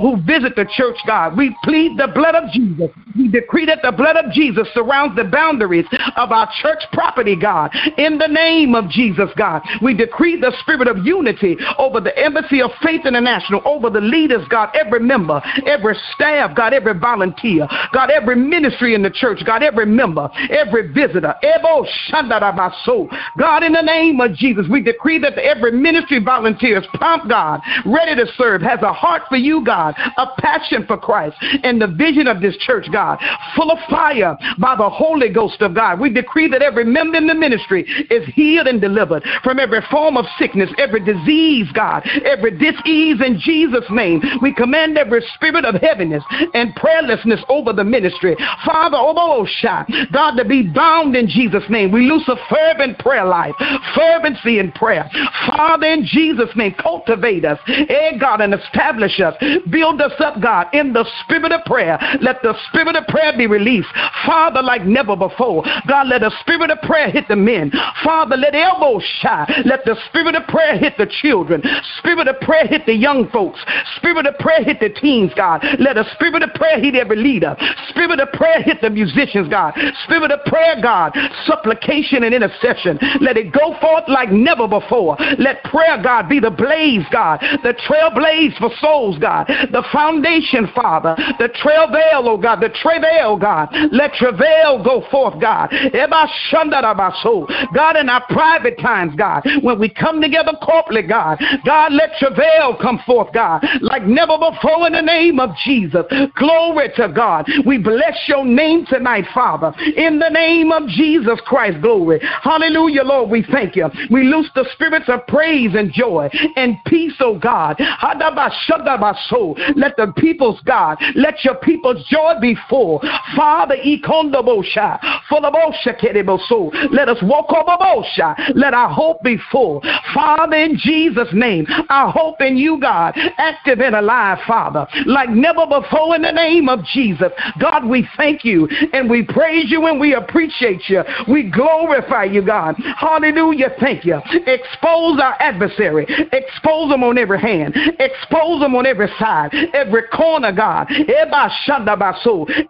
Who visit the church, God. We plead the blood of Jesus. We decree that the blood of Jesus surrounds the boundaries of our church property, God. In the name of Jesus, God, we decree the spirit of unity over the Embassy of Faith International, over the leaders, God, every member, every staff, God, every volunteer, God, every ministry in the church, God, every member, every visitor. Ebo soul. God, in the name of Jesus, we decree that every ministry volunteer is prompt, God, ready to serve, has a heart for you, God, a passion for Christ, and the vision of this church, God, full of fire by the Holy Ghost of God. We decree that every member in the ministry is healed and delivered from every form of sickness, every disease, God, every disease in Jesus' name. We command every spirit of heaviness and prayerlessness over the ministry. Father, oh, God, to be bound in Jesus' name. We loose a fervent prayer life, fervency in prayer. Father, in Jesus' name, cultivate us, eh, God, and establish us. Build us up, God, in the spirit of prayer. Let the spirit of prayer be released. Father, like never before. God, let the spirit of prayer hit the men. Father, let elbows shy. Let the spirit of prayer hit the children. Spirit of prayer hit the young folks. Spirit of prayer hit the teens, God. Let a spirit of prayer hit every leader. Spirit of prayer hit the musicians, God. Spirit of prayer, God. Supplication and intercession. Let it go forth like never before. Let prayer, God, be the blaze, God. The trailblaze for souls, God. The foundation, Father. The travail, oh God. The travail, God. Let travail go forth, God. God, in our private times, God, when we come together corporately, God, God, let travail come forth, God, like never before in the name of Jesus. Glory to God. We bless your name tonight, Father, in the name of Jesus Christ. Glory. Hallelujah, Lord. We thank you. We loose the spirits of praise and joy and peace, oh God. Let the people's God, let your people's joy be full. Father, let us walk over bosha. Let our hope be full. Father, in Jesus' name, our hope in you, God, active and alive, Father, like never before in the name of Jesus. God, we thank you and we praise you and we appreciate you. We glorify you, God. Hallelujah. Thank you. Expose our adversary. Expose them on every hand. Expose them on every side, every corner, God.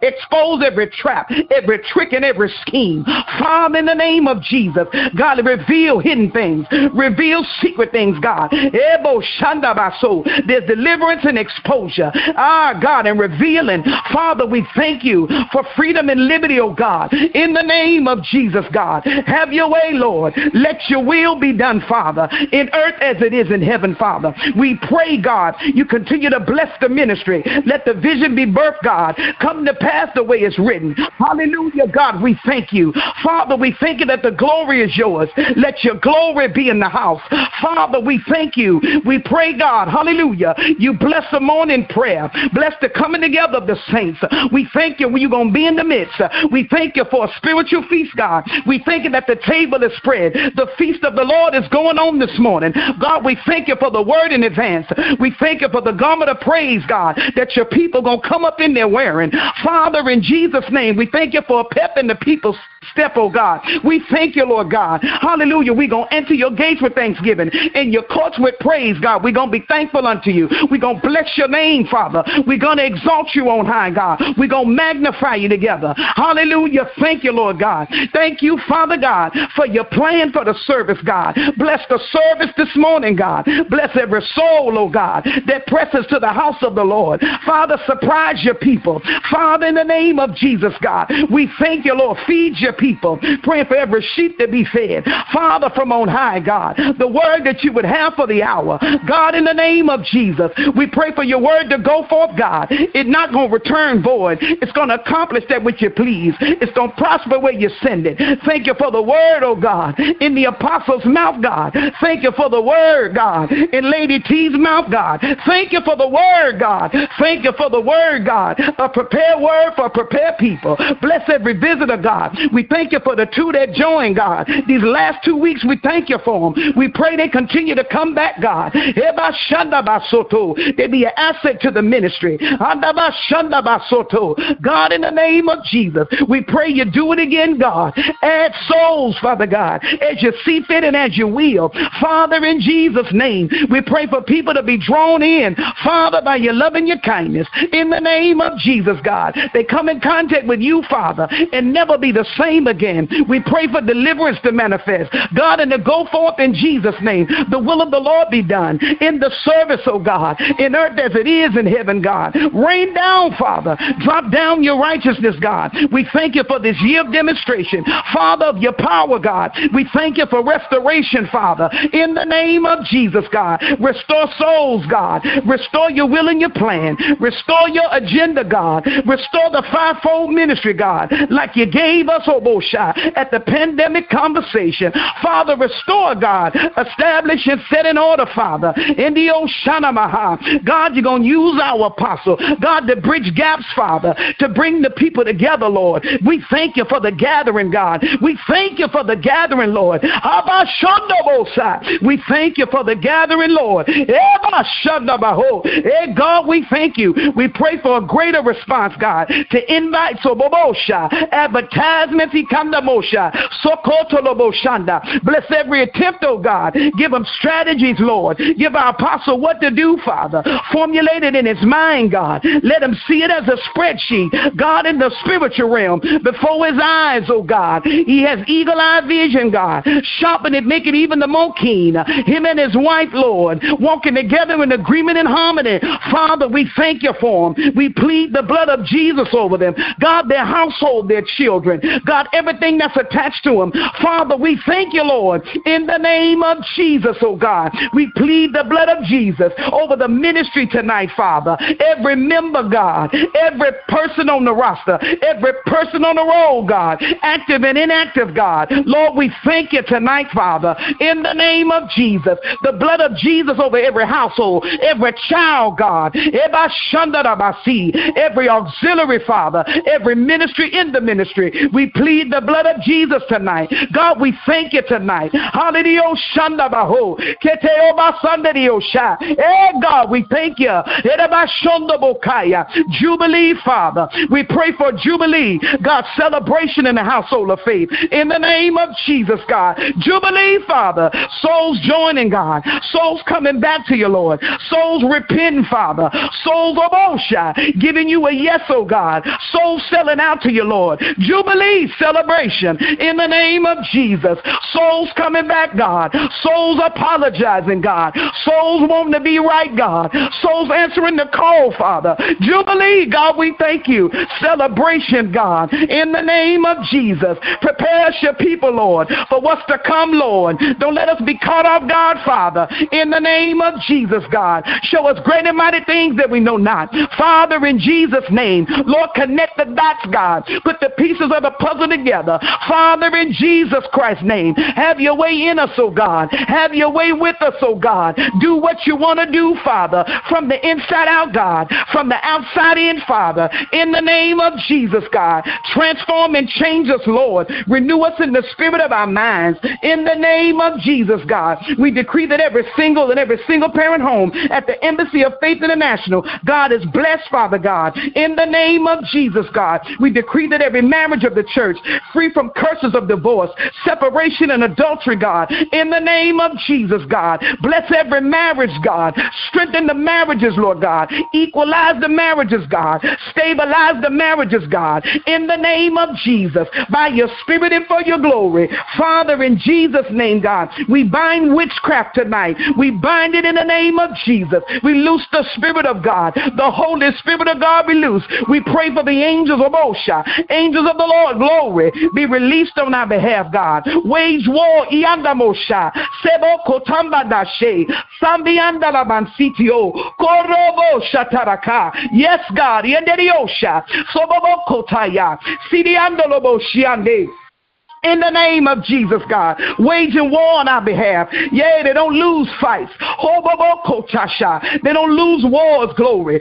Expose every trap, every trick, and every scheme. Father, in the name of Jesus, God, reveal hidden things, reveal secret things, God. There's deliverance and exposure. Ah, God, and revealing. Father, we thank you for freedom and liberty, oh God. In the name of Jesus, God. Have your way, Lord. Let your will be done, Father, in earth as it is in heaven, Father. We pray, God, you continue to bless the ministry. Let the vision be birthed, God. Come to pass the way it's written. Hallelujah, God, we thank you. Father, we thank you that the glory is yours. Let your glory be in the house. Father, we thank you. We pray, God, hallelujah. You bless the morning prayer. Bless the coming together of the saints. We thank you when you're going to be in the midst. We thank you for a spiritual feast, God. We thank you that the table is spread. The feast of the Lord is going on this morning. God, we thank you for the word in advance. We thank you for the garment of praise, God, that your people going to come up in there wearing. Father, in Jesus' name, we thank you for a pep in the people's step, oh God. We thank you, Lord God. Hallelujah. We're going to enter your gates with thanksgiving and your courts with praise, God. We're going to be thankful unto you. We're going to bless your name, Father. We're going to exalt you on high, God. We're going to magnify you together. Hallelujah. Thank you, Lord God. Thank you, Father God, for your plan for the service, God. Bless the service this morning, God. Bless every soul, oh God, that presses to the house of the Lord. Father, surprise your people. Father, in the name of Jesus, God, we thank you, Lord. Feed your people. Praying for every sheep to be fed. Father, from on high, God, the word that you would have for the hour. God, in the name of Jesus, we pray for your word to go forth, God. It's not going to return void. It's going to accomplish that which you please. It's going to prosper where you send it. Thank you for the word, oh God, in the apostles' mouth, God. Thank you for the word, God, in Lady T's mouth, God. Thank you for the word, God. Thank you for the word, God. A prepared word for prepared people. Bless every visitor, God. We We thank you for the two that joined, God. These last two weeks, we thank you for them. We pray they continue to come back, God. They be an asset to the ministry. God, in the name of Jesus, we pray you do it again, God. Add souls, Father God, as you see fit and as you will. Father, in Jesus' name, we pray for people to be drawn in, Father, by your love and your kindness. In the name of Jesus, God, they come in contact with you, Father, and never be the same again. We pray for deliverance to manifest. God, and to go forth in Jesus' name. The will of the Lord be done in the service, oh God, in earth as it is in heaven, God. Rain down, Father. Drop down your righteousness, God. We thank you for this year of demonstration, Father, of your power, God. We thank you for restoration, Father, in the name of Jesus, God. Restore souls, God. Restore your will and your plan. Restore your agenda, God. Restore the fivefold ministry, God, like you gave us, Obosha, at the pandemic conversation. Father, restore, God. Establish and set in order, Father. In the Oshanamaha. God, you're going to use our apostle, God, to bridge gaps, Father, to bring the people together, Lord. We thank you for the gathering, God. We thank you for the gathering, Lord. We thank you for the gathering, Lord. Hey, eh, God, we thank you. We pray for a greater response, God, to invite Ikandamosha, Sokotoloboshanda. Bless every attempt, oh God. Give him strategies, Lord. Give our apostle what to do, Father. Formulate it in his mind, God. Let him see it as a spreadsheet, God, in the spiritual realm before his eyes, oh God. He has eagle eye vision, God. Sharpen it, make it even the more keen. Him and his wife, Lord, walking together in agreement and harmony. Father, we thank you for them. We plead the blood of Jesus over them. God, their household, their children. God, everything that's attached to them. Father, we thank you, Lord, in the name of Jesus, oh God. We plead the blood of Jesus over the ministry tonight, Father. Every member, God, every person on the roster, every person on the roll, God, active and inactive, God. Lord, we thank you tonight, Father, in the name of Jesus. The blood of Jesus over every household, every child, God, every auxiliary, Father, every ministry in the ministry. We plead the blood of Jesus tonight. God, we thank you tonight. Hallelujah. Hey, eh, God, we thank you. Jubilee, Father. We pray for Jubilee, God, celebration in the household of faith. In the name of Jesus, God. Jubilee, Father. Souls joining, God. Souls coming back to you, Lord. Souls repenting, Father. Souls oh, of Osha giving you a yes, oh God. Souls selling out to you, Lord. Jubilee celebration in the name of Jesus. Souls coming back, God. Souls apologizing, God. Souls wanting to be right, God. Souls answering the call, Father. Jubilee, God, we thank you. Celebration, God, in the name of Jesus. Prepare us your people, Lord, for what's to come, Lord. Don't let us be caught off guard, Father, in the name of Jesus, God. Show us great and mighty things that we know not. Father, in Jesus' name, Lord, connect the dots, God. Put the pieces of the puzzle together. Father, in Jesus Christ's name, have your way in us, oh God. Have your way with us, oh God. Do what you want to do, Father, from the inside out, God, from the outside in, Father, in the name of Jesus, God. Transform and change us, Lord. Renew us in the spirit of our minds. In the name of Jesus, God, we decree that every single and every single parent home at the Embassy of Faith International, God is blessed, Father God. In the name of Jesus, God, we decree that every marriage of the church, free from curses of divorce, separation, and adultery, God, in the name of Jesus, God, bless every marriage, God. Strengthen the marriages, Lord God. Equalize the marriages, God. Stabilize the marriages, God. In the name of Jesus, by your spirit and for your glory. Father, in Jesus' name, God, we bind witchcraft tonight. We bind it in the name of Jesus. We loose the Spirit of God. The Holy Spirit of God be loose. We pray for the angels of Osha, angels of the Lord, glory, be released on our behalf, God. Wage war, Iandamosha, Sebo Kotamba Dashe, Sambianda Labansitio, Korobo Shataraka. Yes, God, Yenderiosha, Sobobo Kotaya, Sidiandolobo Shiande. In the name of Jesus, God. Waging war on our behalf. Yeah, they don't lose fights. Oh, they don't lose wars, glory.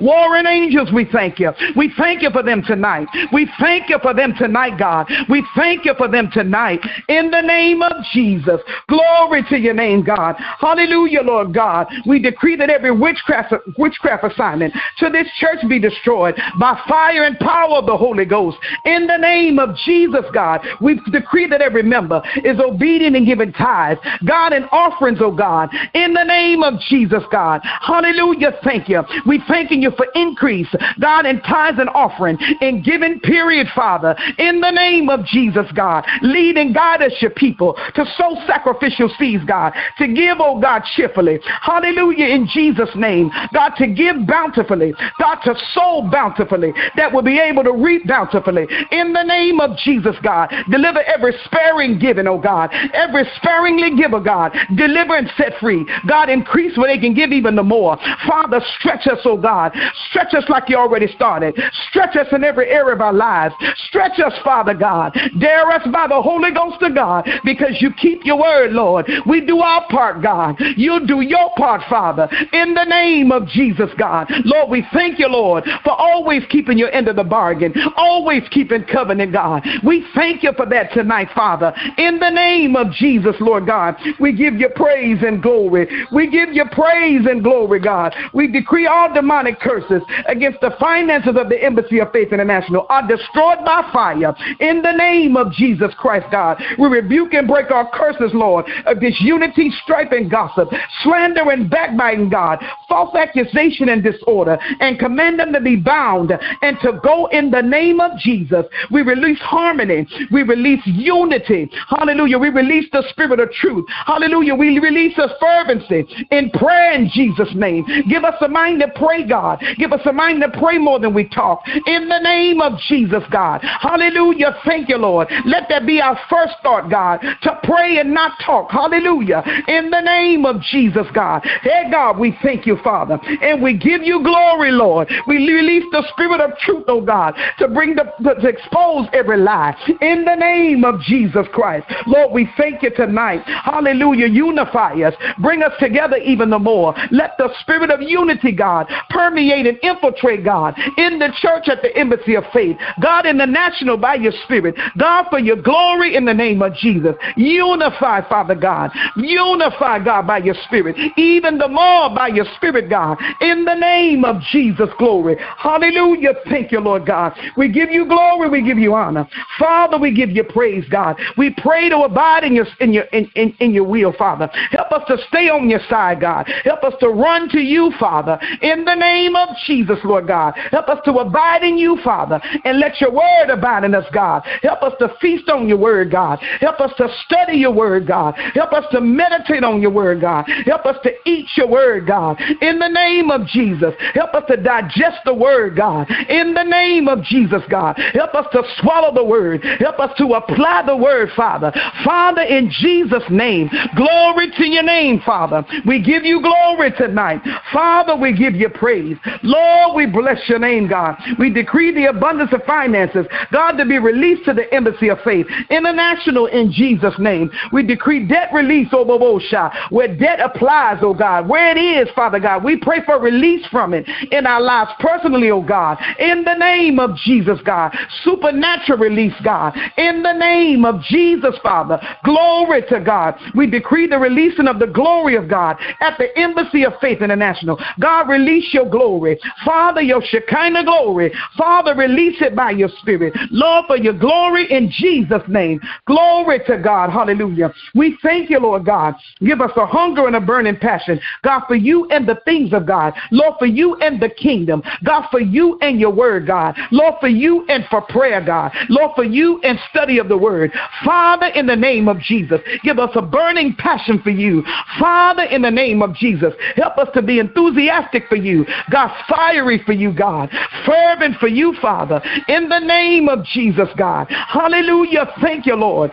Warring angels, we thank you. We thank you for them tonight. We thank you for them tonight, God. We thank you for them tonight. In the name of Jesus. Glory to your name, God. Hallelujah, Lord God. We decree that every witchcraft, witchcraft assignment to this church be destroyed by fire and power of the Holy Ghost. In the name of Jesus, God, we decree that every member is obedient and giving tithes, God, and offerings, oh God. In the name of Jesus, God. Hallelujah. Thank you. We thanking you for increase, God, in tithes and offering, in giving period, Father. In the name of Jesus, God. Lead and guide us, your people, to sow sacrificial seeds, God, to give, oh God, cheerfully. Hallelujah. In Jesus' name, God, to give bountifully, God, to sow bountifully, that will be able to reap bountifully. In the name of Jesus, God, deliver every sparing giving, oh God, every sparingly giver, God, deliver and set free. God, increase where they can give even the more. Father, stretch us, oh God. Stretch us like you already started. Stretch us in every area of our lives. Stretch us, Father God. Dare us by the Holy Ghost of God because you keep your word, Lord. We do our part, God. You do your part, Father. In the name of Jesus, God. Lord, we thank you, Lord, for always keeping your end of the bargain, always keeping covenant, God. We thank you for that tonight, Father. In the name of Jesus, Lord God, we give you praise and glory. We give you praise and glory, God. We decree all demonic curses against the finances of the Embassy of Faith International are destroyed by fire. In the name of Jesus Christ, God, we rebuke and break our curses, Lord, of disunity, strife, and gossip, slander and backbiting, God, false accusation and disorder, and command them to be bound and to go in the name of Jesus. We release harmony. We release unity. Hallelujah. We release the spirit of truth. Hallelujah. We release a fervency in prayer in Jesus' name. Give us a mind to pray, God. Give us a mind to pray more than we talk. In the name of Jesus, God. Hallelujah. Thank you, Lord. Let that be our first thought, God, to pray and not talk. Hallelujah. In the name of Jesus, God. Hey, God, we thank you, Father. And we give you glory, Lord. We release the spirit of truth, oh God, to bring the, to expose every lie. In the name of Jesus Christ. Lord, we thank you tonight. Hallelujah. Unify us. Bring us together even the more. Let the spirit of unity, God, permeate and infiltrate, God, in the church at the embassy of faith. God, in the national by your spirit. God, for your glory in the name of Jesus. Unify, Father God. Unify, God, by your spirit. Even the more by your spirit, God. In the name of Jesus, glory. Hallelujah. Thank you, Lord God. We give you glory. We give you honor. Father, we give you praise, God. We pray to abide in your, in your, in, in, in your will, Father. Help us to stay on your side, God. Help us to run to you, Father. In the name of Jesus, Lord God. Help us to abide in you, Father. And let your word abide in us, God. Help us to feast on your word, God. Help us to study your word, God. Help us to meditate on your word, God. Help us to eat your word, God. In the name of Jesus. Help us to digest the word, God. In the name of Jesus, God. Help us to swallow the word. Help us to apply the word, Father. Father, in Jesus' name, glory to your name, Father. We give you glory tonight. Father, we give you praise. Lord, we bless your name, God. We decree the abundance of finances, God, to be released to the embassy of faith, international in Jesus' name. We decree debt release, oh, Bobosha, where debt applies, oh God, where it is, Father God. We pray for release from it in our lives personally, oh God, in the name of Jesus, God. Supernatural release, God, in the name of Jesus, Father. Glory to God. We decree the releasing of the glory of God at the Embassy of Faith International. God, release your glory. Father, your Shekinah glory. Father, release it by your spirit. Lord, for your glory in Jesus' name. Glory to God. Hallelujah. We thank you, Lord God. Give us a hunger and a burning passion. God, for you and the things of God. Lord, for you and the kingdom. God, for you and your word, God. Lord, for you and for prayer, God. Lord, for you and study of the word. Father, in the name of Jesus, give us a burning passion for you. Father, in the name of Jesus, help us to be enthusiastic for you. God, fiery for you, God. Fervent for you, Father. In the name of Jesus, God. Hallelujah. Thank you, Lord.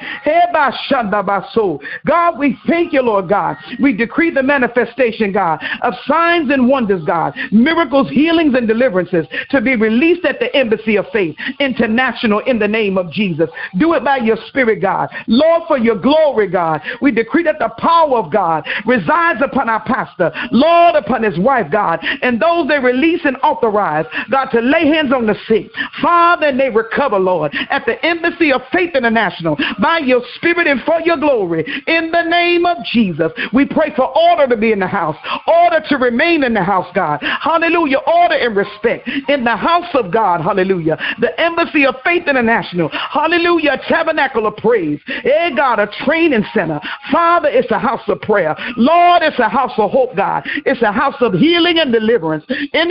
God, we thank you, Lord God. We decree the manifestation, God, of signs and wonders, God. Miracles, healings, and deliverances to be released at the Embassy of Faith International in the name of Jesus. Do it by your spirit, God. Lord, for your glory, God. We decree that the power of God resides upon our pastor, Lord, upon his wife, God, and those they release and authorize, God, to lay hands on the sick. Father, and they recover, Lord, at the Embassy of Faith International by your spirit and for your glory. In the name of Jesus, we pray for order to be in the house, order to remain in the house, God. Hallelujah. Order and respect in the house of God. Hallelujah. The Embassy of Faith International. Hallelujah. Tabernacle of praise. Hey, God, a training center. Father, it's a house of prayer. Lord, it's a house of hope, God. It's a house of healing and deliverance. Eh,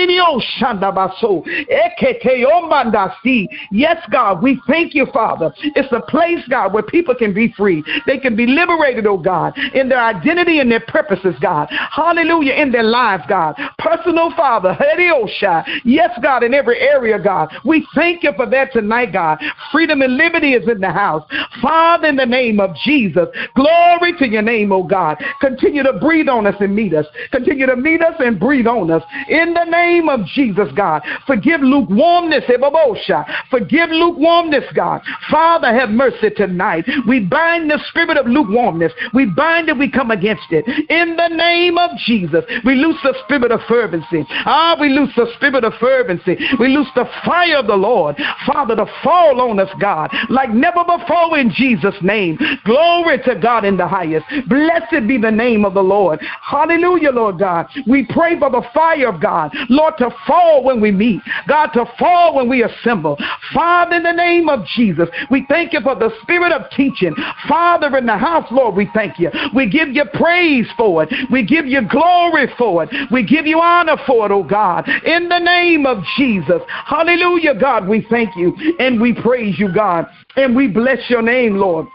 yes, God, we thank you, Father. It's a place, God, where people can be free. They can be liberated, oh God, in their identity and their purposes, God. Hallelujah, in their lives, God. Personal Father, yes, God, in every area, God. We thank you for that tonight, God. Freedom and liberty is in the house. Father, in the name of Jesus, glory to your name, oh God. Continue to breathe on us and meet us. Continue to meet us and breathe on us. In the name of Jesus, God. Forgive lukewarmness, Forgive lukewarmness, God. Father, have mercy tonight. We bind the spirit of lukewarmness. We bind it, we come against it. In the name of Jesus, we loose the spirit of fervency. Ah, we loose the spirit of fervency. We loose the fire of the Lord, Father, to fall on us, God, like never before in Jesus' name. Glory to God in the highest. Blessed be the name of the Lord. Hallelujah, Lord God. We pray for the fire of God, Lord, to fall when we meet, God, to fall when we assemble. Father, in the name of Jesus, we thank you for the spirit of teaching. Father, in the house, Lord, we thank you. We give you praise for it. We give you glory for it. We give you honor for it, oh God. In the name of Jesus. Hallelujah, God, we thank you and we praise you, God. And we bless your name, Lord.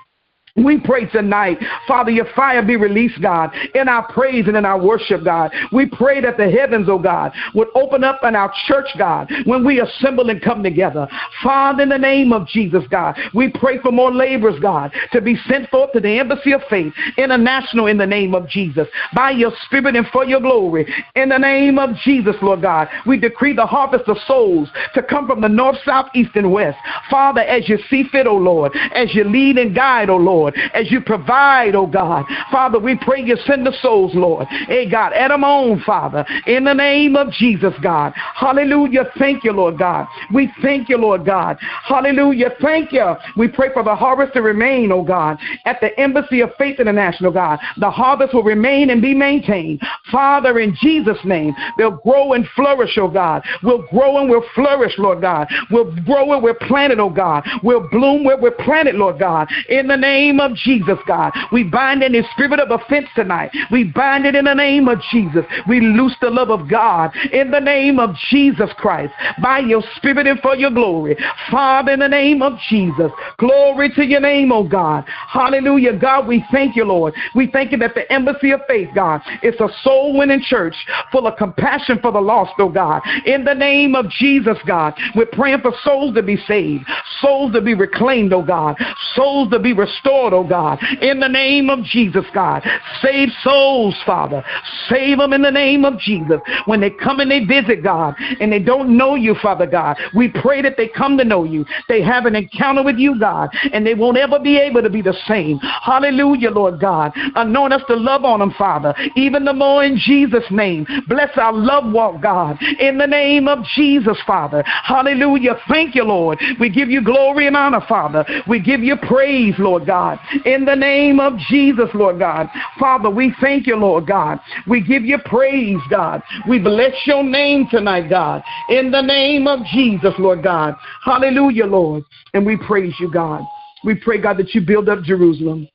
We pray tonight, Father, your fire be released, God, in our praise and in our worship, God. We pray that the heavens, oh God, would open up in our church, God, when we assemble and come together. Father, in the name of Jesus, God, we pray for more laborers, God, to be sent forth to the Embassy of Faith International in the name of Jesus, by your spirit and for your glory. In the name of Jesus, Lord God, we decree the harvest of souls to come from the north, south, east, and west. Father, as you see fit, oh Lord, as you lead and guide, oh Lord, Lord, as you provide, oh God. Father, we pray you send the souls, Lord. Hey, God, add them on, Father, in the name of Jesus, God. Hallelujah. Thank you, Lord God. We thank you, Lord God. Hallelujah. Thank you. We pray for the harvest to remain, oh God, at the Embassy of Faith International, God. The harvest will remain and be maintained. Father, in Jesus' name, they'll grow and flourish, oh God. We'll grow and we'll flourish, Lord God. We'll grow where we're planted, oh God. We'll bloom where we're planted, Lord God. In the name name of Jesus, God. We bind any spirit of offense tonight. We bind it in the name of Jesus. We loose the love of God in the name of Jesus Christ by your spirit and for your glory. Father, in the name of Jesus, glory to your name, oh God. Hallelujah. God, we thank you, Lord. We thank you that the embassy of faith, God, is a soul winning church full of compassion for the lost, oh God. In the name of Jesus, God, we're praying for souls to be saved, souls to be reclaimed, oh God, souls to be restored Lord, oh God, in the name of Jesus, God. Save souls, Father. Save them in the name of Jesus. When they come and they visit, God, and they don't know you, Father God, we pray that they come to know you. They have an encounter with you, God, and they won't ever be able to be the same. Hallelujah, Lord God. Anoint us to love on them, Father, even the more in Jesus' name. Bless our love walk, God, in the name of Jesus, Father. Hallelujah. Thank you, Lord. We give you glory and honor, Father. We give you praise, Lord God. God. In the name of Jesus, Lord God. Father, we thank you, Lord God. We give you praise, God. We bless your name tonight, God. In the name of Jesus, Lord God. Hallelujah, Lord. And we praise you, God. We pray, God, that you build up Jerusalem.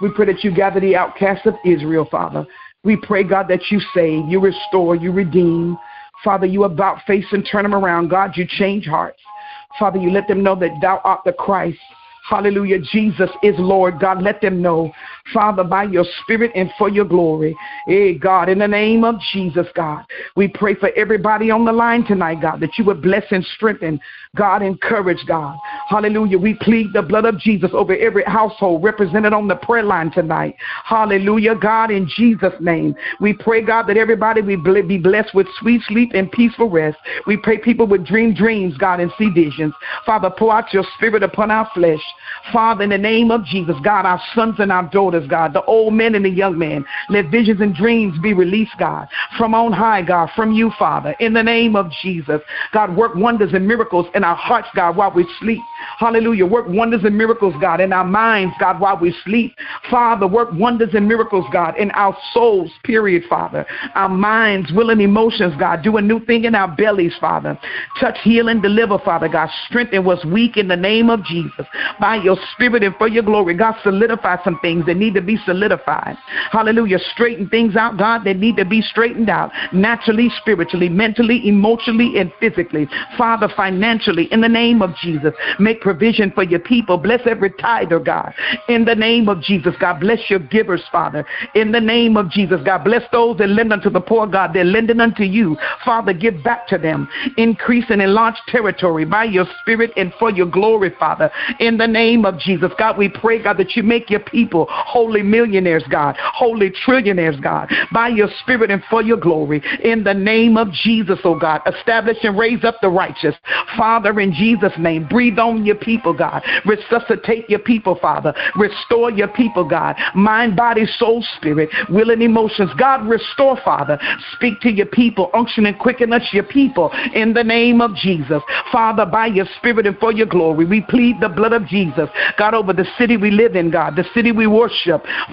We pray that you gather the outcasts of Israel, Father. We pray, God, that you save, you restore, you redeem. Father, you about face and turn them around. God, you change hearts. Father, you let them know that thou art the Christ Hallelujah. Jesus is Lord. God, let them know, Father, by your spirit and for your glory. Hey, God, in the name of Jesus, God, we pray for everybody on the line tonight, God, that you would bless and strengthen, God, encourage, God. Hallelujah. We plead the blood of Jesus over every household represented on the prayer line tonight. Hallelujah. God, in Jesus' name, we pray, God, that everybody be blessed with sweet sleep and peaceful rest. We pray people would dream dreams, God, and see visions. Father, pour out your spirit upon our flesh. Father, in the name of Jesus, God, our sons and our daughters, God, the old men and the young men, let visions and dreams be released, God, from on high, God, from you, Father, in the name of Jesus. God, work wonders and miracles in our hearts, God, while we sleep. Hallelujah. Work wonders and miracles, God, in our minds, God, while we sleep. Father, work wonders and miracles, God, in our souls, period, Father. Our minds, will, and emotions, God. Do a new thing in our bellies, Father. Touch, heal, and deliver, Father, God. Strengthen what's weak in the name of Jesus. By your spirit and for your glory, God, solidify some things that need to be solidified. Hallelujah. Straighten things out, God, that need to be straightened out naturally, spiritually, mentally, emotionally, and physically. Father, financially, in the name of Jesus. Make provision for your people. Bless every tither, God. In the name of Jesus, God. Bless your givers, Father. In the name of Jesus, God. Bless those that lend unto the poor, God. They're lending unto you. Father, give back to them. Increase and enlarge territory by your spirit and for your glory, Father. In the name of Jesus, God, we pray, God, that you make your people holy millionaires, God. Holy trillionaires, God. By your spirit and for your glory. In the name of Jesus, oh God. Establish and raise up the righteous. Father, in Jesus' name, breathe on your people, God. Resuscitate your people, Father. Restore your people, God. Mind, body, soul, spirit, will, and emotions. God, restore, Father. Speak to your people. Unction and quicken us, your people, in the name of Jesus. Father, by your spirit and for your glory, we plead the blood of Jesus. God, over the city we live in, God, the city we worship.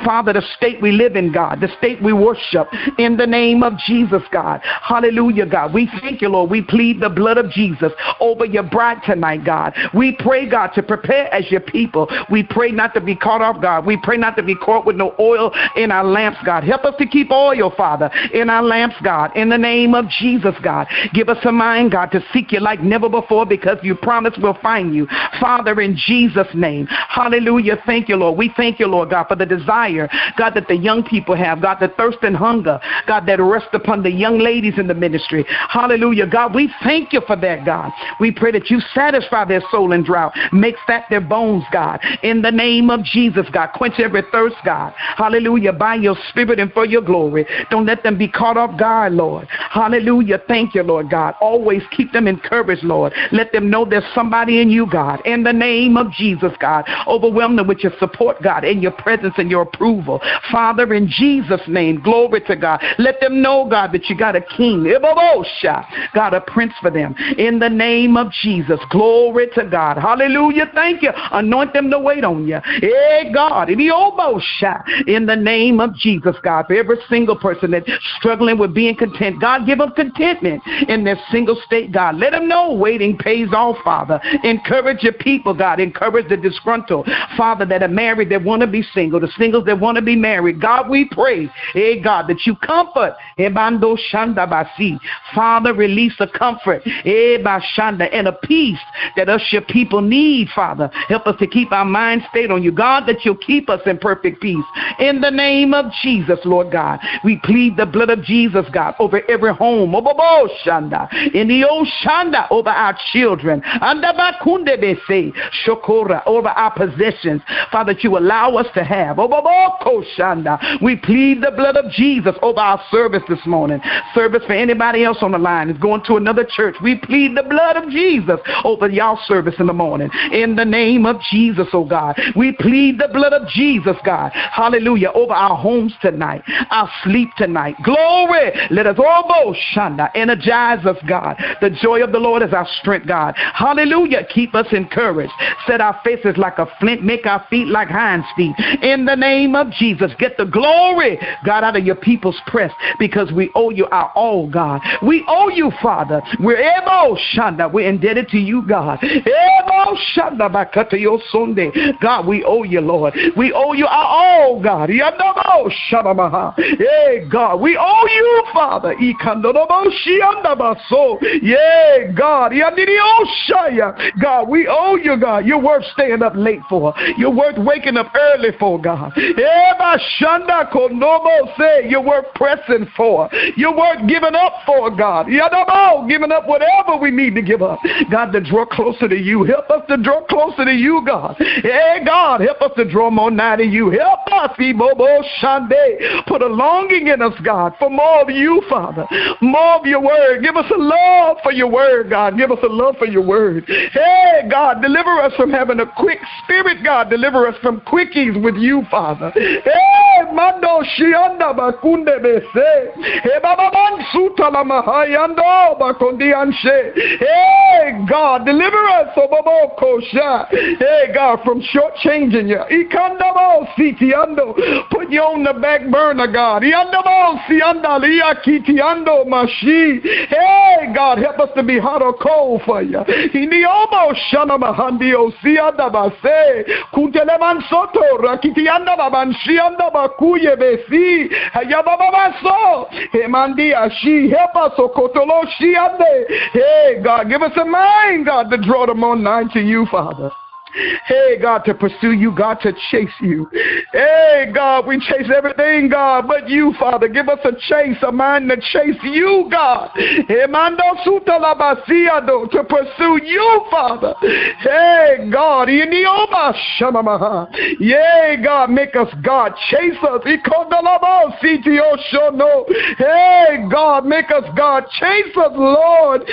Father, the state we live in, God, the state we worship, in the name of Jesus, God. Hallelujah, God. We thank you, Lord. We plead the blood of Jesus over your bride tonight, God. We pray, God, to prepare as your people. We pray not to be caught off, God. We pray not to be caught with no oil in our lamps, God. Help us to keep oil, Father, in our lamps, God. In the name of Jesus, God. Give us a mind, God, to seek you like never before because you promised we'll find you. Father, in Jesus' name. Hallelujah. Thank you, Lord. We thank you, Lord God, for the desire, God, that the young people have, God, the thirst and hunger, God, that rests upon the young ladies in the ministry. Hallelujah. God, we thank you for that, God. We pray that you satisfy their soul in drought, make fat their bones, God. In the name of Jesus, God, quench every thirst, God. Hallelujah. By your spirit and for your glory. Don't let them be caught off guard, Lord. Hallelujah. Thank you, Lord God. Always keep them encouraged, Lord. Let them know there's somebody in you, God. In the name of Jesus, God. Overwhelm them with your support, God, and your presence and your approval. Father, in Jesus' name, glory to God. Let them know, God, that you got a king. God, a prince for them. In the name of Jesus, glory to God. Hallelujah. Thank you. Anoint them to wait on you. Hey, God. In the name of Jesus, God, for every single person that's struggling with being content, God, give them contentment in their single state, God. Let them know waiting pays off, Father. Encourage your people, God. Encourage the disgruntled, Father, that are married that want to be single, the singles that want to be married. God, we pray, hey, God, that you comfort. Father, release a comfort and a peace that us, your people, need, Father. Help us to keep our mind stayed on you. God, that you'll keep us in perfect peace. In the name of Jesus, Lord God, we plead the blood of Jesus, God, over every home. In the Oshanda, over our children. Over our possessions. Father, that you allow us to have. Oh, we plead the blood of Jesus over our service this morning. Service for anybody else on the line is going to another church. We plead the blood of Jesus over y'all service in the morning. In the name of Jesus, oh God. We plead the blood of Jesus, God. Hallelujah. Over our homes tonight, our sleep tonight. Glory. Let us all shanda. Energize us, God. The joy of the Lord is our strength, God. Hallelujah. Keep us encouraged. Set our faces like a flint. Make our feet like hinds feet. The name of Jesus. Get the glory, God, out of your people's press because we owe you our all, God. We owe you, Father. We're able, shanda. We're indebted to you, God. Ebo shanda bakata yo Sunday. God, we owe you, Lord. We owe you our all, God. Yandabo shadamaha. Hey, God, we owe you, Father. Ikandobo shiandabaso. Yeah, God. Shaya. God, we owe you, God. You're worth staying up late for. You're worth waking up early for, God. Say you're worth pressing for. You're worth giving up for, God. Giving up whatever we need to give up. God, to draw closer to you. Help us to draw closer to you, God. Hey, God, help us to draw more nigh to you. Help us, Ibobo Shande. Put a longing in us, God, for more of you, Father. More of your word. Give us a love for your word, God. Give us a love for your word. Hey, God, deliver us from having a quick spirit, God. Deliver us from quickies with you, Father. Hey, Mando Shianda Bakunde Bese. Hey, eh, Baba Mansuta la Mahayando Bakondianshe. Hey, eh, God, deliver us, oh, Obabo oh, Kosha. Hey, God, from shortchanging you. Ikandabo Sitiando. Put you on the back burner, God. Iandabo Sianda Liakitiando Mashi. Hey, God, help us to be hot or cold for you. Iniomo Shana Mahandio Sianda Base. Kunteleman Soto Rakitianda Babanshianda Bakuye Besi. Hayababaso. Hemandia Shi. Help us, Okotolo Shiande. Hey, God, give us a mind, God, to draw them on nine to you, Father. Hey, God, to pursue you, God, to chase you. Hey, God, we chase everything, God, but you, Father. Give us a chase, a mind to chase you, God. To pursue you, Father. Hey, God. Yay, God, make us, God. Chase us. Hey, God, make us, God. Chase us, Lord.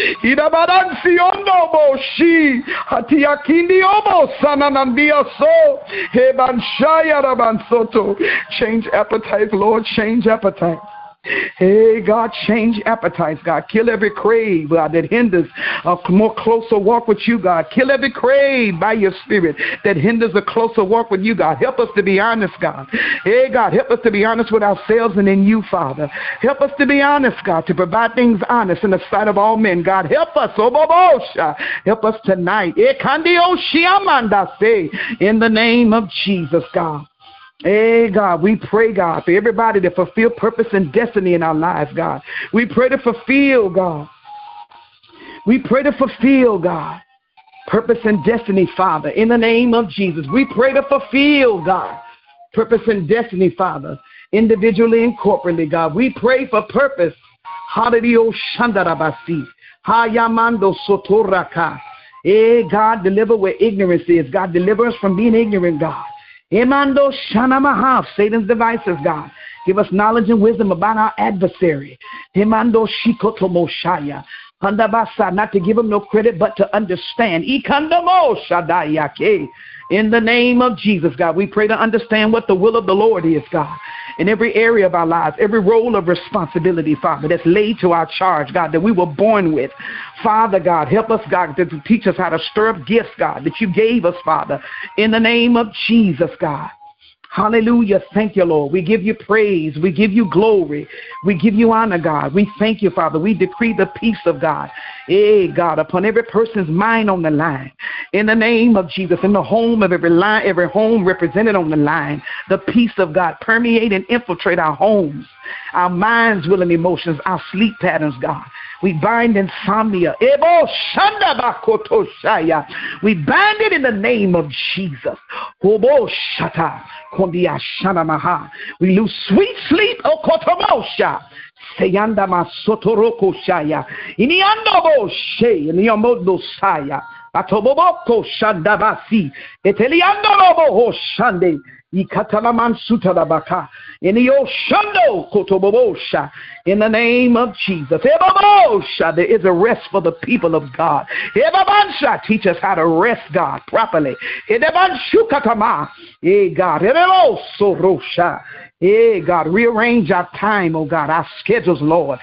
Change appetite, Lord. Change appetite. Hey, God, change appetites, God. Kill every crave, God, that hinders a more closer walk with you, God. Kill every crave by your spirit that hinders a closer walk with you, God. Help us to be honest, God. Hey, God, help us to be honest with ourselves and in you, Father. Help us to be honest, God, to provide things honest in the sight of all men, God. Help us, oh, help us tonight. Eh, oh, in the name of Jesus, God. Hey, God, we pray, God, for everybody to fulfill purpose and destiny in our lives, God. We pray to fulfill, God. We pray to fulfill, God, purpose and destiny, Father, in the name of Jesus. We pray to fulfill, God, purpose and destiny, Father, individually and corporately, God. We pray for purpose. Hallelujah. Hey, God, deliver where ignorance is. God, deliver us from being ignorant, God. Imando Shanamaha, Satan's devices, God. Give us knowledge and wisdom about our adversary. Imando Shikotomoshaya. Handabasa, not to give him no credit, but to understand. Ikandamo Shadayake. In the name of Jesus, God, we pray to understand what the will of the Lord is, God in every area of our lives, every role of responsibility, Father, that's laid to our charge, God, that we were born with. Father, God, help us, God, to teach us how to stir up gifts, God, that you gave us, Father, in the name of Jesus, God. Hallelujah. Thank you, Lord. We give you praise. We give you glory. We give you honor, God. We thank you, Father. We decree the peace of God. Hey, God, upon every person's mind on the line. In the name of Jesus, in the home of every line, every home represented on the line, the peace of God permeate and infiltrate our homes, our minds, will, and emotions, our sleep patterns, God. We bind insomnia. We bind it in the name of Jesus. We lose sweet sleep. Seyanda masotoroko shaya. Iniando bo she. Iniamodo saya. Atoboboko shandabasi. Eteliando lobo shande. Ikatalaman sutalabaka. In the Oshando Kotobosha. In the name of Jesus. Ebabosha. There is a rest for the people of God. Ebabansha. Teach us how to rest, God, properly. Edebanshukatama. Eh, God. Edelosorosha. Hey, God, rearrange our time, oh God, our schedules, Lord.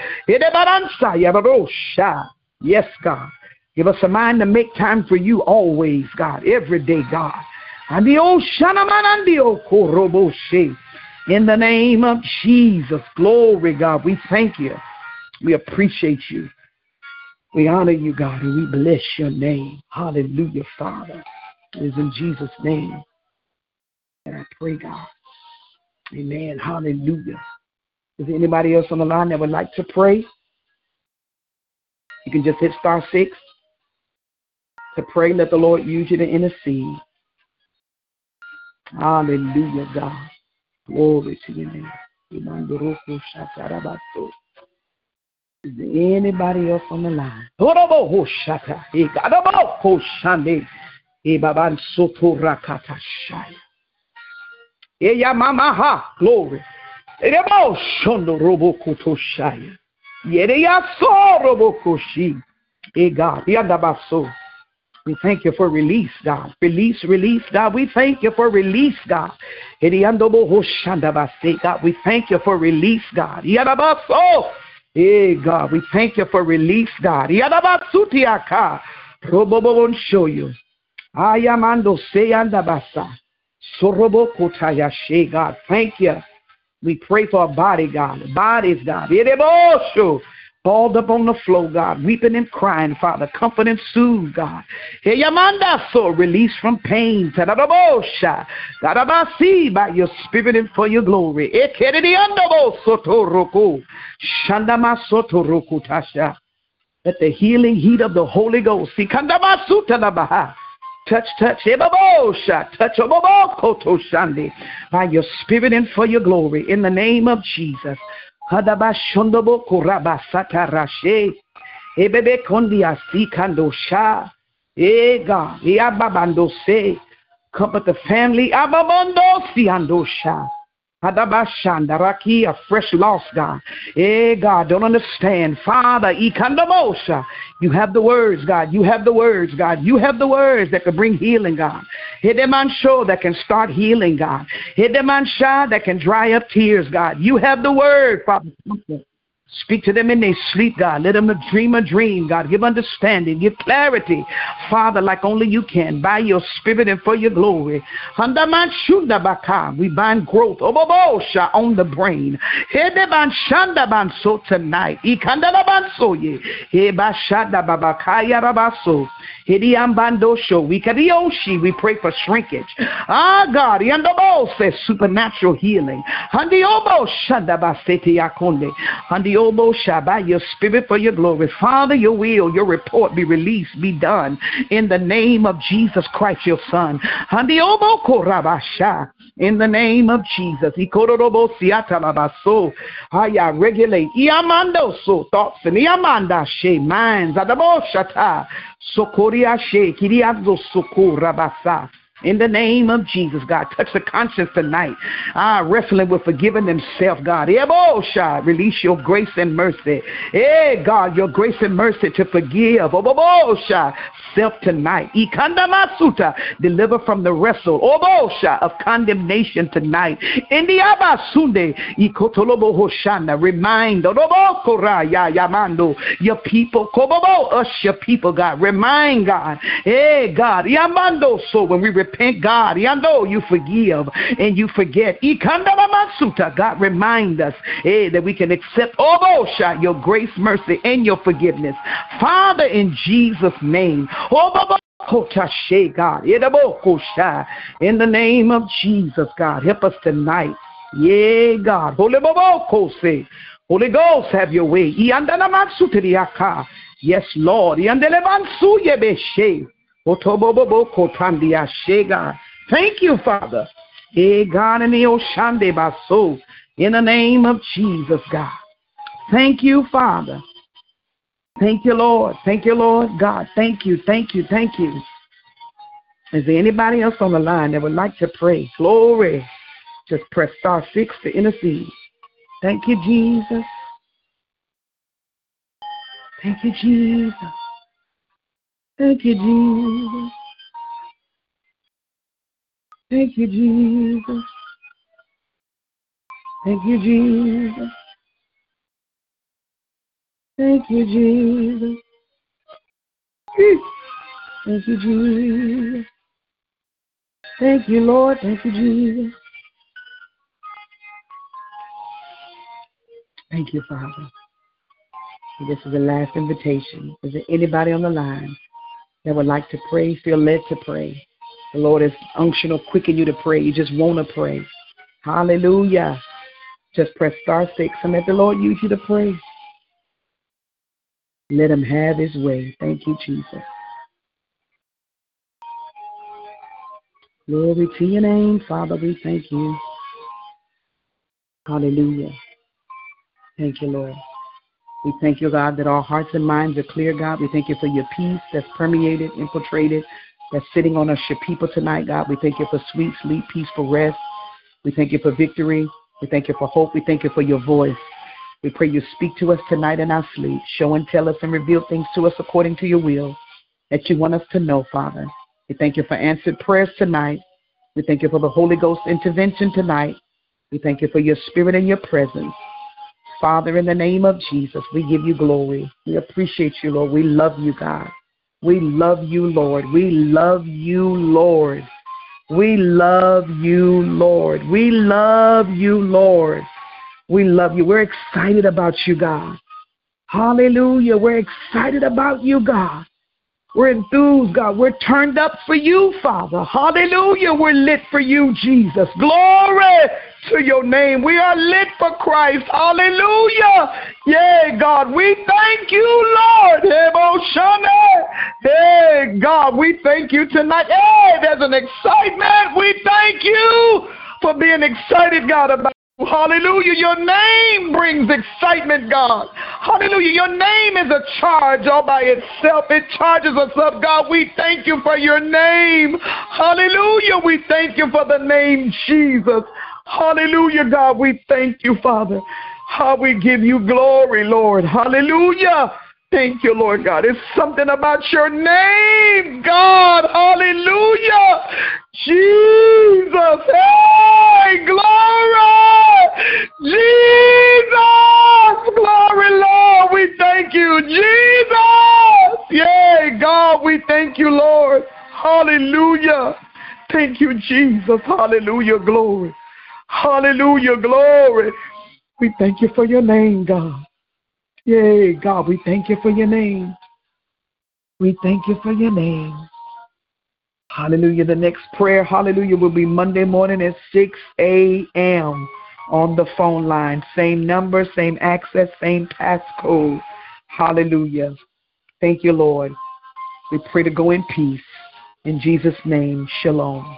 Yes, God. Give us a mind to make time for you always, God, every day, God. In the name of Jesus, glory, God, we thank you. We appreciate you. We honor you, God, and we bless your name. Hallelujah, Father. It is in Jesus' name. And I pray, God. Amen. Hallelujah. Is there anybody else on the line that would like to pray? You can just hit star six to pray. Let the Lord use you to intercede. Hallelujah, God. Glory to your name. Is there anybody else on the line? Glory. God. We thank you for release, God. Release, release, God. We thank you for release, God. God. We thank you for release, God. Yadabaso. Hey, God, we thank you for release, God. Yadabasutiaka. Robobo show you. Ayamando seyandabasa. Sorobokotayashe, God. Thank you. We pray for a body, God. Bodies, God. Edebosho. Balled up on the floor, God, weeping and crying, Father, comfort and soothe, God. Yamanda so release from pain. Tadabosha. Gadabasi by your spirit and for your glory. Ekeredi andabo sotoroko. Shandama sotoroku tasha. Let the healing heat of the Holy Ghost. Sikandamasuta nabaha. Touch, touch, touch, by your spirit and for your glory, in the name of Jesus. Hadabashondobo kurabasata rashe, ebebe kondia sikandosha, eh God, iababando se, comfort the family, ababando siandosha. Hadabashandaraki, a fresh loss, God. Eh, God, don't understand. Father, ikandamosha. You have the words, God. You have the words, God. You have the words that can bring healing, God. Hideman show that can start healing, God. Hideman shah that can dry up tears, God. You have the word, Father. Speak to them in their sleep, God. Let them dream a dream, God. Give understanding, give clarity, Father, like only you can, by your spirit and for your glory. We bind growth Obobosha, on the brain. So tonight. We pray for shrinkage. Ah, God. says supernatural healing. Handiobo by your spirit for your glory. Father, your will, your report be released, be done in the name of Jesus Christ, your Son. In the name of Jesus. Regulate. Thoughts and Iamanda she minds. Sokoria she. Kiriazo Sokorabasa. In the name of Jesus, God, touch the conscience tonight. Ah, wrestling with forgiving themselves, God. Ebosha, release your grace and mercy. Hey, God, your grace and mercy to forgive. Obobosha, self tonight. Ikandamasuta, deliver from the wrestle. Obosha of condemnation tonight. Indiabasunde, ikotolobo hoshana, remind Odobokora ya yamando, your people. Kobobo, us your people, God. Remind God. Hey, God. Yamando, so when we repent, God, Yando, you forgive and you forget. God, remind us hey, that we can accept Obosha, your grace, mercy, and your forgiveness. Father, in Jesus' name. God. In the name of Jesus, God, help us tonight. Yeah, God. Holy Ghost, have your way. Yes, Lord. Thank you, Father. In the name of Jesus, God. Thank you, Father. Thank you, Lord. Thank you, Lord God. Thank you, thank you, thank you. Is there anybody else on the line that would like to pray? Glory. Just press star six to intercede. Thank you, Jesus. Thank you, Jesus. Thank you, Jesus. Thank you, Jesus. Thank you, Jesus. Thank you, Jesus. Thank you, Jesus. Thank you, Lord. Thank you, Jesus. Thank you, Father. This is the last invitation. Is there anybody on the line that would like to pray, feel led to pray? The Lord is unction or quicken you to pray. You just want to pray. Hallelujah. Just press star six and let the Lord use you to pray. Let him have his way. Thank you, Jesus. Glory to your name, Father. We thank you. Hallelujah. Thank you, Lord. We thank you, God, that our hearts and minds are clear, God. We thank you for your peace that's permeated, infiltrated, that's sitting on us, your people tonight, God. We thank you for sweet sleep, peaceful rest. We thank you for victory. We thank you for hope. We thank you for your voice. We pray you speak to us tonight in our sleep. Show and tell us and reveal things to us according to your will that you want us to know, Father. We thank you for answered prayers tonight. We thank you for the Holy Ghost intervention tonight. We thank you for your spirit and your presence. Father, in the name of Jesus, we give you glory. We appreciate you, Lord. We love you, God. We love you, Lord. We love you, Lord. We love you, Lord. We love you, Lord. We love you. We're excited about you, God. Hallelujah. We're excited about you, God. We're enthused, God. We're turned up for you, Father. Hallelujah. We're lit for you, Jesus. Glory to your name. We are lit for Christ. Hallelujah. Yay, God. We thank you, Lord. Hey, God, we thank you tonight. Hey, there's an excitement. We thank you for being excited, God, about Hallelujah. Your name brings excitement, God. Hallelujah. Your name is a charge all by itself. It charges us up, God. We thank you for your name. Hallelujah. We thank you for the name Jesus. Hallelujah, God. We thank you, Father. How we give you glory, Lord. Hallelujah. Thank you, Lord God. It's something about your name, God. Hallelujah. Jesus. Hey, glory. Jesus. Glory, Lord. We thank you. Jesus. Yay, God. We thank you, Lord. Hallelujah. Thank you, Jesus. Hallelujah. Glory. Hallelujah. Glory. We thank you for your name, God. Yay, God, we thank you for your name. We thank you for your name. Hallelujah. The next prayer, hallelujah, will be Monday morning at 6 a.m. on the phone line. Same number, same access, same passcode. Hallelujah. Thank you, Lord. We pray to go in peace. In Jesus' name, shalom.